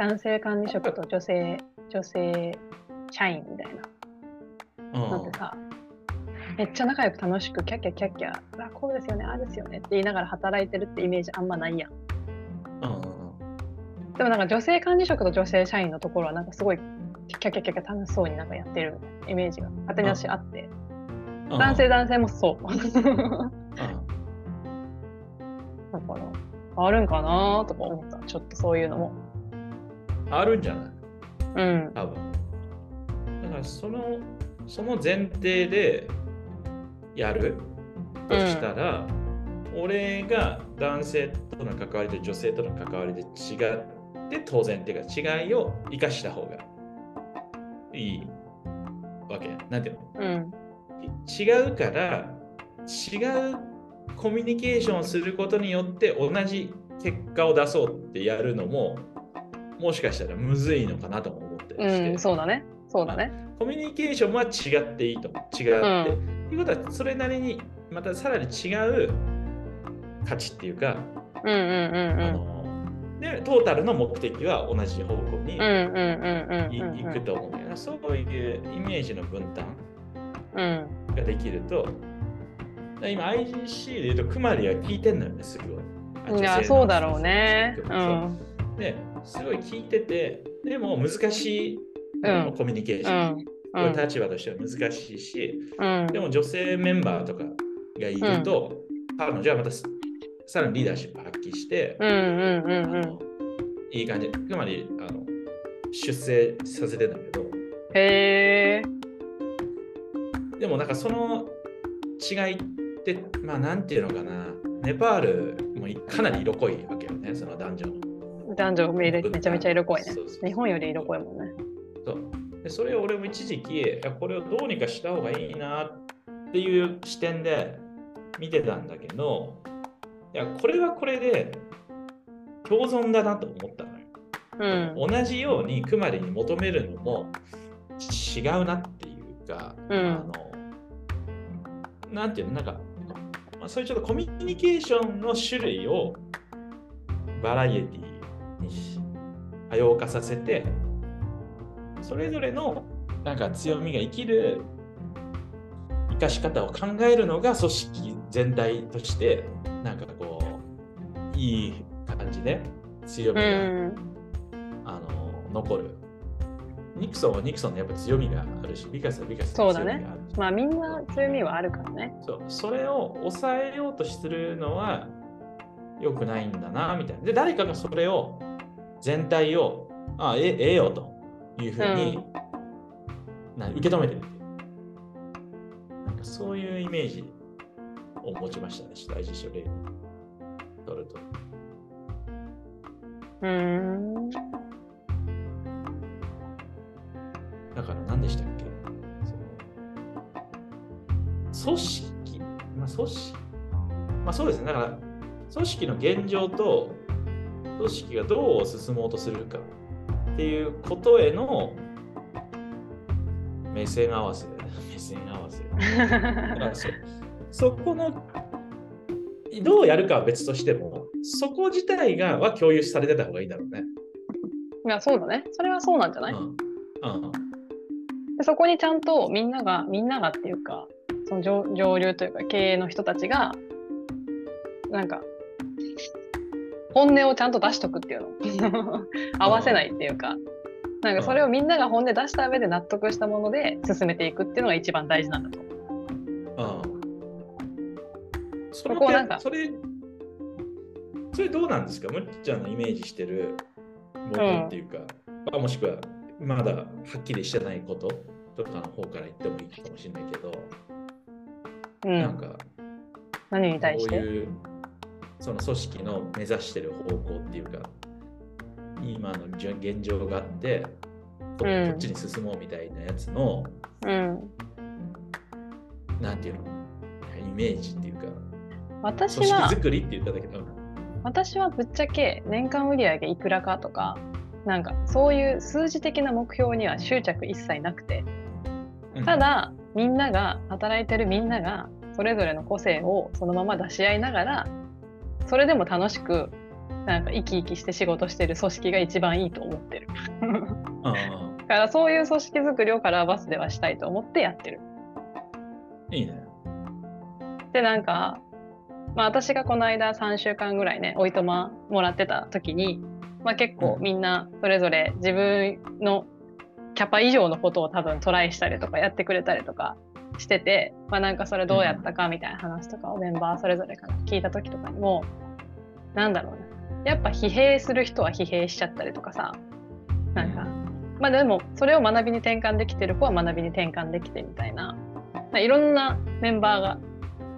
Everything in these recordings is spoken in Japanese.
男性管理職と女性女性社員みたいなのってさ、めっちゃ仲良く楽しくキャッキャキャッキャあこうですよねああですよねって言いながら働いてるってイメージあんまないやん。でもなんか女性管理職と女性社員のところはなんかすごいキャッキャキャッキャ楽しそうになんかやってるイメージが勝手に私あって、男性男性もそう。だからあるんかなとか思ったちょっとそういうのも。あるんじゃない？うん多分。だからそのその前提でやるとしたら、うん、俺が男性との関わりと女性との関わりで違って当然っていうか違いを生かした方がいいわけ。なんていうの、うん、違うから違うコミュニケーションをすることによって同じ結果を出そうってやるのももしかしたらむずいのかなと思ってうん、そうだね。そうだね。コミュニケーションは違っていいと。違って。と、うん、いうことは、それなりにまたさらに違う価値っていうか、うんうんうんうん、あのでトータルの目的は同じ方向に行くと思うんだよね。そういうイメージの分担ができると、今 IGC で言うとクマリは聞いてんのよね、すごい。いや、そうだろうね。うん、ですごい聞いてて、でも難しい、うん、コミュニケーション。うん、立場としては難しいし、うん、でも女性メンバーとかがいると、彼女はまたさらにリーダーシップ発揮して、いい感じ。つまりあの出世させてんだけど。へえ。でもなんかその違いっ、まあなんていうのかな、ネパールもかなり色濃いわけよね、その男女の。男女めめちゃめちゃ色濃いね。日本より色濃いもんね。そうでそれを俺も一時期、これをどうにかした方がいいなっていう視点で見てたんだけど、いや、これはこれで共存だなと思ったのよ。うん、同じようにクマリに求めるのも違うなっていうか、うん、あのなんていうの、なんかまあ、そういうちょっとコミュニケーションの種類をバラエティに多様化させて、それぞれのなんか強みが生きる生かし方を考えるのが組織全体としてなんかこういい感じで強みが、あの残るニクソンはニクソンのやっぱ強みがあるし、ビカスはビカスの強みがある。そうだね。まあみんな強みはあるからね。そう、それを抑えようとするのは良くないんだな、みたいな。で、誰かがそれを、全体を、ああ、えええよというふうに、うん、な受け止めてるなんかそういうイメージを持ちましたね、大事書例に取ると。うん。だから何でしたっけ？その組織、まあ、組織、まあそうですね。だから組織の現状と組織がどう進もうとするかっていうことへの目線合わせ、目線合わせ。そそこのどうやるかは別としても、そこ自体がは共有されてた方がいいだろうね。いや、そうだね。それはそうなんじゃない、うん、うんでそこにちゃんとみんながみんながっていうかその上上流というか経営の人たちがなんか本音をちゃんと出しとくっていうの。合わせないっていうか。なんかそれをみんなが本音出した上で納得したもので進めていくっていうのが一番大事なんだと。思う。ああそこはなんか。それそれどうなんですか？むっちゃんのイメージしてるものっていうか、うん、もしくはまだはっきりしてないこと？とかの方から言ってもいいかもしれないけど、うん、なんか何に対して？こういうその組織の目指してる方向っていうか今の現状があってこっちに進もうみたいなやつの、うん、なんていうの？イメージっていうか私は組織作りって言っただけど。私はぶっちゃけ年間売上いくらかとかなんかそういう数字的な目標には執着一切なくて。ただみんなが働いてるみんながそれぞれの個性をそのまま出し合いながらそれでも楽しくなんか生き生きして仕事してる組織が一番いいと思ってる。あだからそういう組織づくりをカラーバスではしたいと思ってやってる。あ、いいね。でなんか、まあ、私がこの間3週間ぐらいねおいとまもらってた時に、まあ、結構みんなそれぞれ自分のキャパ以上のことを多分トライしたりとかやってくれたりとかしてて、まあ、なんかそれどうやったかみたいな話とかをメンバーそれぞれから聞いた時とかにもなんだろうな。やっぱ疲弊する人は疲弊しちゃったりとかさなんか。まあでもそれを学びに転換できてる子は学びに転換できてみたいな、まあ、いろんなメンバーが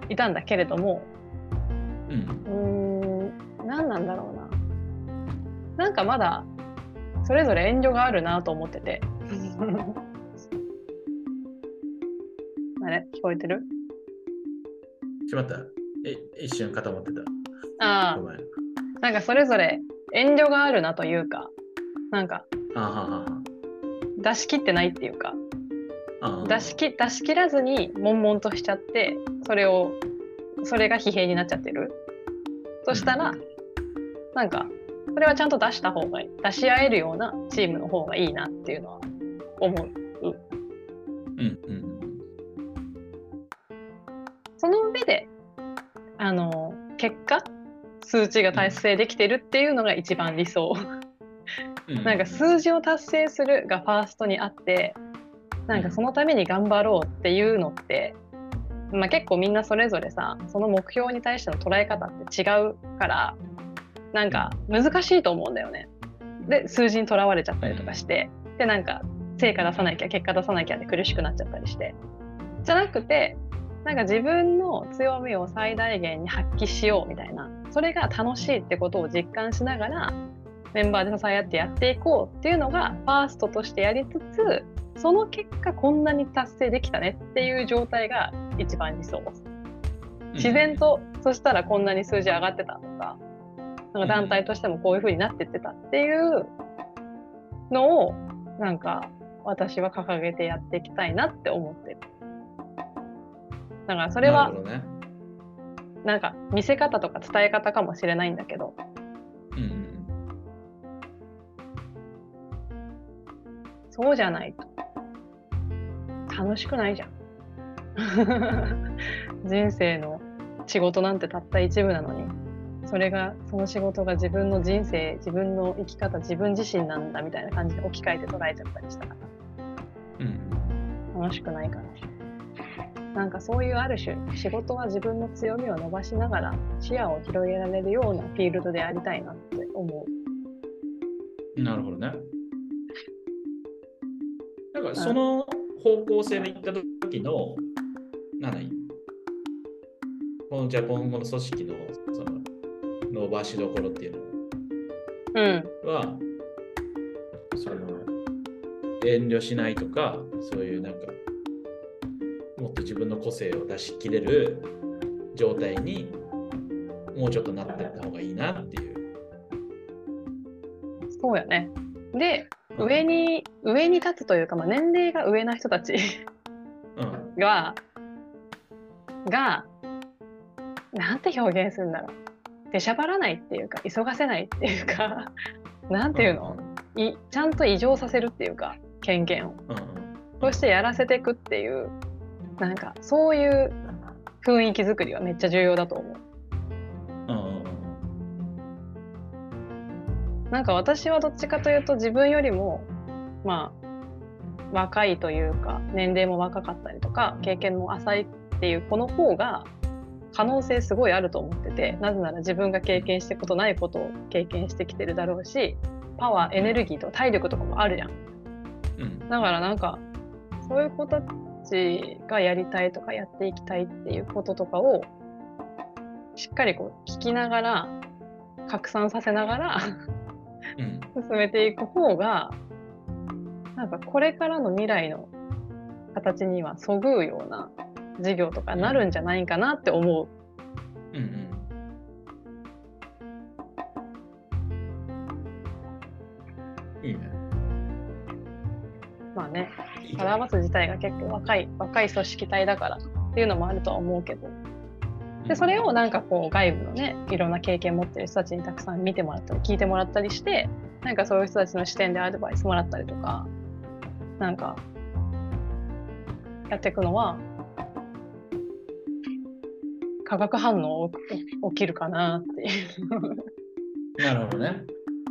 いたんだけれどもうん。うーん何なんだろうな。なんかまだそれぞれ遠慮があるなと思ってて あれ聞こえてる？しまった。え、一瞬固まってた。ああごめん。なんかそれぞれ遠慮があるなというかなんかあはは出し切ってないっていうかは。出しき出し切らずに悶々としちゃってそれをそれが疲弊になっちゃってるとしたら、なんかそれはちゃんと出した方がいい出し合えるようなチームの方がいいなっていうのは思ううんうん結果数値が達成できてるっていうのが一番理想、うん。なんか数字を達成するがファーストにあってなんかそのために頑張ろうっていうのって、まあ、結構みんなそれぞれさその目標に対しての捉え方って違うからなんか難しいと思うんだよね。で数字にとらわれちゃったりとかしてでなんか成果出さなきゃ結果出さなきゃで苦しくなっちゃったりしてじゃなくてなんか自分の強みを最大限に発揮しようみたいなそれが楽しいってことを実感しながらメンバーで支え合ってやっていこうっていうのがファーストとしてやりつつその結果こんなに達成できたねっていう状態が一番理想自然とそしたらこんなに数字上がってたとかなんか団体としてもこういう風になってってたっていうのをなんか私は掲げてやっていきたいなって思ってる。だからそれはなんか見せ方とか伝え方かもしれないんだけど。うんそうじゃないと楽しくないじゃん。人生の仕事なんてたった一部なのに。それがその仕事が自分の人生自分の生き方自分自身なんだみたいな感じで置き換えて捉えちゃったりしたかうん。ら楽しくないからなんかそういうある種仕事は自分の強みを伸ばしながら視野を広げられるようなフィールドでありたいなって思うん。なるほどね。なんかその方向性で行った時の、なんだい？このじゃあ今後の組織のその伸ばしどころっていうう。うんのは、その遠慮しないとか、そういうなんか、分の個性を出し切れる状態にもうちょっとなっていった方がいいなっていう。そうやね。で上に上に立つというか、まあ、年齢が上な人たちうん。ががなんて表現するんだろう出しゃばらないっていうか急がせないっていうかなんていうの、いちゃんと異常させるっていうか権限をうんうん。そしてやらせていくっていうなんかそういう雰囲気作りはめっちゃ重要だと思う。なんか私はどっちかというと自分よりもまあ若いというか年齢も若かったりとか経験も浅いっていうこの方が可能性すごいあると思っててなぜなら自分が経験してことないことを経験してきてるだろうしパワーエネルギーとか体力とかもあるじゃん。うんだからなんかそういう子たちがやりたいとかやっていきたいっていうこととかをしっかりこう聞きながら拡散させながらうん進めていく方がなんかこれからの未来の形にはそぐうような事業とかなるんじゃないかなって思う。うんうんいいね。まあねカラーバス自体が結構若い若い組織体だからっていうのもあるとは思うけど。でそれをなんかこう外部のねいろんな経験持ってる人たちにたくさん見てもらったり聞いてもらったりしてなんかそういう人たちの視点でアドバイスもらったりとかなんかやっていくのは化学反応起きるかなっていう。なるほどね。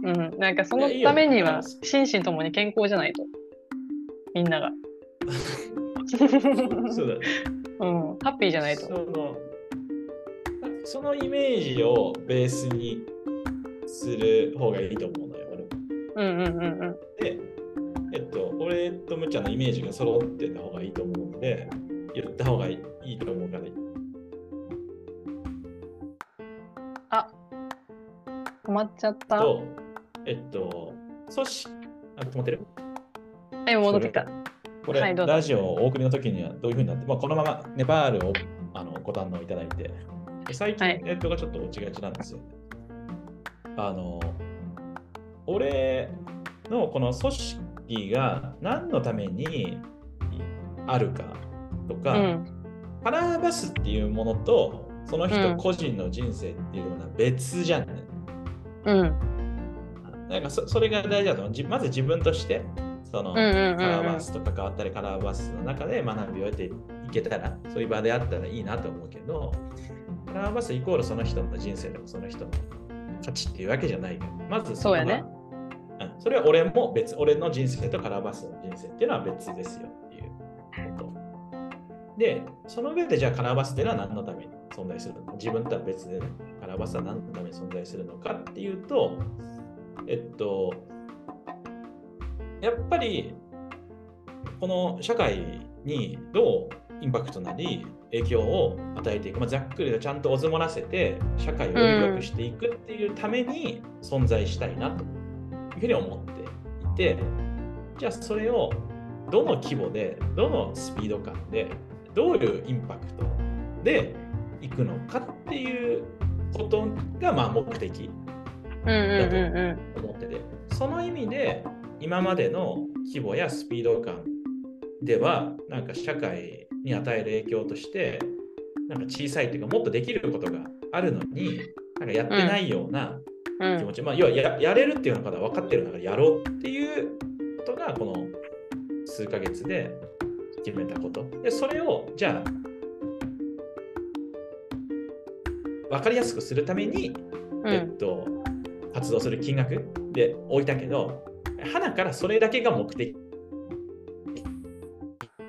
うん、なんかそのためには心身ともに健康じゃないとみんなが、そうだね。うん、ハッピーじゃないと。そのそのイメージをベースにする方がいいと思うのよ。俺も。うんうんうんうん。で、えっと、俺とむっちゃんのイメージが揃ってた方がいいと思うので、言った方がいいと思うから。あ止まっちゃった。と、えっと、組織、あ、止まってる？はい戻ってきた。これ、はいラジオお送りの時にはどういうふうになって、まあ、このままネパールをあのご堪能いただいて、最近はい。ネットがちょっと落ちがちなんですよね。あの、俺のこの組織が何のためにあるかとか、うん。カラーバスっていうものと、そのうん。人個人の人生っていうのは別じゃんね。うん。なんかそそれが大事だと思う。じまず自分として、その、カラーバスと関わったり、カラーバスの中で学びを得ていけたら、そういう場であったらいいなと思うけど、カラーバスイコールその人の人生とかその人の価値っていうわけじゃないから、まずそこがそうやね。うん。それは俺も別、俺の人生とカラーバスの人生っていうのは別ですよっていう。こと。で、その上でじゃあカラーバスっていうのは何のために存在するの？か、自分とは別でね、カラーバスは何のために存在するのかっていうと、えっと、やっぱりこの社会にどうインパクトなり影響を与えていく、まあ、ざっくりとちゃんとおずもらせて社会をより良くしていくっていうために存在したいなというふうに思っていてじゃあそれをどの規模でどのスピード感でどういうインパクトでいくのかっていうことがまあ目的うんうんうん思っててその意味で今までの規模やスピード感ではなんか社会に与える影響としてなんか小さいというかもっとできることがあるのになんかやってないようなうん。気持ち、まあ要はややれるっていうのが分かってるんだからやろうっていうことがこの数ヶ月で決めたこと。でそれをじゃあ分かりやすくするためにうん。えっと、活動する金額で置いたけど、花からそれだけが目的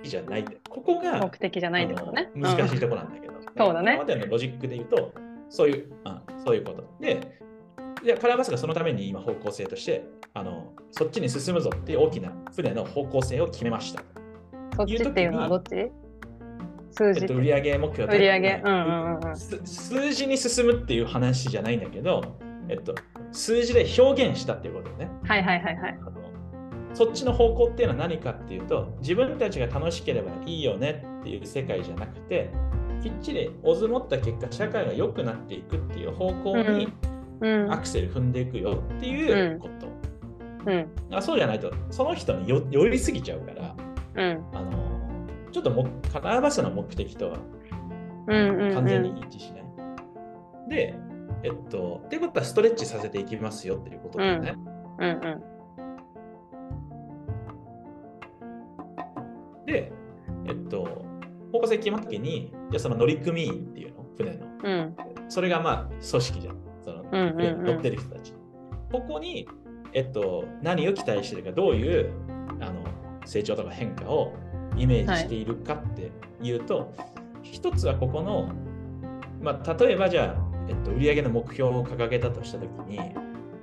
じゃないって。ここが目的じゃないってことね。難しいところなんだけど、そうだね。今までのロジックで言うと、そういう、うん、そういうこと。で、でカラーバスがそのために今方向性としてあの、そっちに進むぞっていう大きな船の方向性を決めました。そっちっていうのはどっち？数字えっと、売上目標売上。うんうんうんうん。す数字に進むっていう話じゃないんだけど、えっと、数字で表現したっていうことね。はいはいはいはい。そっちの方向っていうのは何かっていうと、自分たちが楽しければいいよねっていう世界じゃなくて、きっちりおずもった結果、社会が良くなっていくっていう方向にうん。アクセル踏んでいくよっていうこと。うん。あそうじゃないと、その人によ寄りすぎちゃうから、うん。あのちょっともカラーバスの目的とはうんうんうん。完全に一致しない。で、えっと、っていうことはストレッチさせていきますよっていうことだよね。うんうんで、えっと、方向性決まった時に、じゃあその乗組員っていうの、船の。うんそれがまあ組織じゃん。そのうんうんうん乗ってる人たち。ここに、えっと、何を期待してるか、どういうあの成長とか変化をイメージしているかっていうと、一つはここの、まあ、例えばじゃあ、えっと、売上の目標を掲げたとしたときに、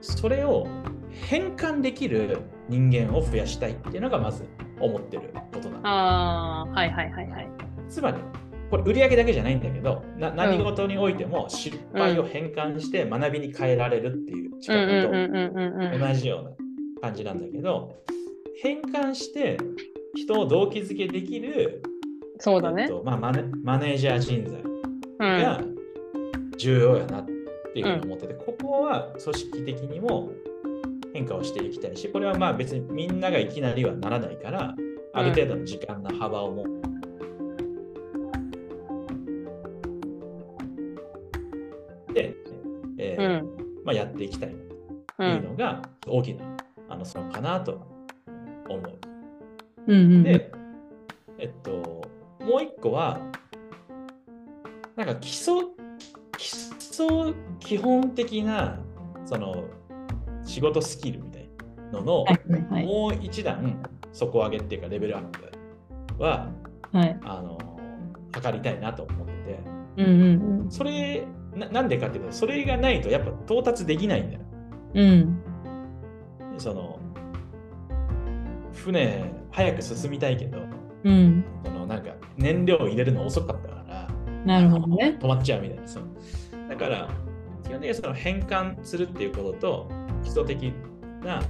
それを変換できる人間を増やしたいっていうのがまず思ってることなの。ああはいはいはいはい。つまり、これ売上だけじゃないんだけど、な何事においても失敗を変換して学びに変えられるっていううん力と同じような感じなんだけど、変換して人を動機づけできる、そうだね。えっとまあ、マネマネージャー人材うん。が重要やなっていうふうに思ってて、ここは組織的にも変化をしていきたいし、これはまあ別にみんながいきなりはならないから、ある程度の時間の幅をもて、えうーん。まあ、やっていきたいというのが大きな、あのそのかなと思う。うんうん。で、えっと、もう一個は、なんか基礎、基礎基本的な、その、仕事スキルみたいなのの、もう一段底上げっていうかレベルアップは、はい。あの、測りたいなと思ってて、うんうんそれな、なんでかっていうと、それがないとやっぱ到達できないんだよ。うん。うん。その、船、早く進みたいけど、うん。そのなんか燃料入れるの遅かったから、なるほどね。止まっちゃうみたいな。そうだから、基本的にその変換するっていうことと、基礎的な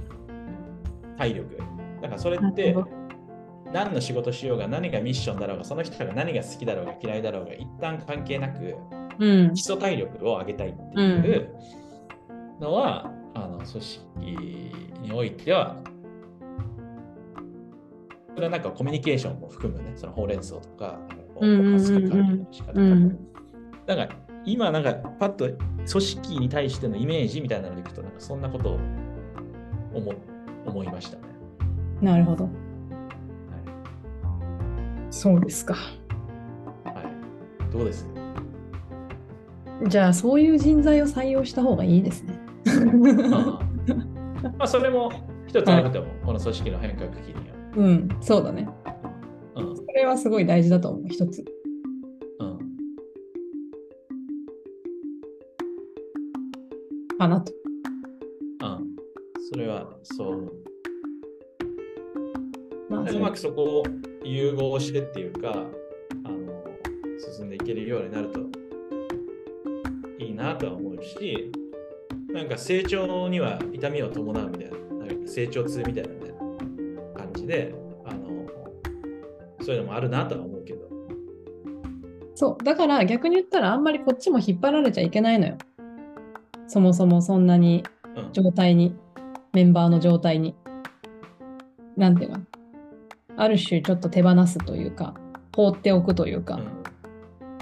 体力。だからそれって何の仕事しようが、何がミッションだろうが、その人が何が好きだろうが嫌いだろうが、一旦関係なく、うん。基。礎体力を上げたいっていうのは、あの組織においては、それはなんかコミュニケーションも含むね、そのほうれん草とか、こううんうんスか管理の仕方とかうん。だから今なんかパッと組織に対してのイメージみたいなのでいくと、なんかそんなことを思思いましたね。なるほど。はそうですか。い。はい、どうです？じゃあ、そういう人材を採用した方がいいですね。ああまあそれも一つあると思う、この組織の変革期には。うん、そうだね。うんそれはすごい大事だと思う、一つ。かなと。うん、それはそう。まあ、うまくそこを融合してっていうか、あの進んでいけるようになるといいなとは思うし、なんか成長には痛みを伴うみたいな、なんか成長痛みたいな、ね、感じであの、そういうのもあるなとは思うけど。そう、だから逆に言ったらあんまりこっちも引っ張られちゃいけないのよ。そもそもそんなにうん。状態に、メンバーの状態に。なんていうの？ある種ちょっと手放すというか、放っておくというか、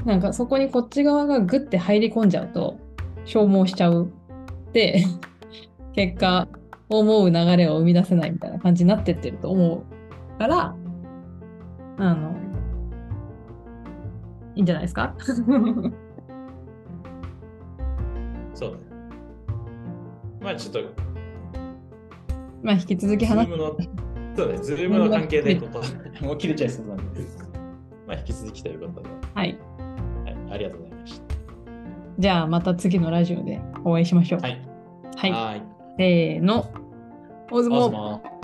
なんかそこにこっち側がグッて入り込んじゃうと消耗しちゃうで 結果思う流れを生み出せないみたいな感じになってってると思うからあのいいんじゃないですか？まあちょっと、まあ引き続き話そうね、ズームの関係で ここ、もう切れちゃいそうなんで、まあ引き続きということで、はい。はい、ありがとうございましじゃあまた次のラジオでお会いしましょう。た。はい。はい、はい。せーの。オズモお疲れ様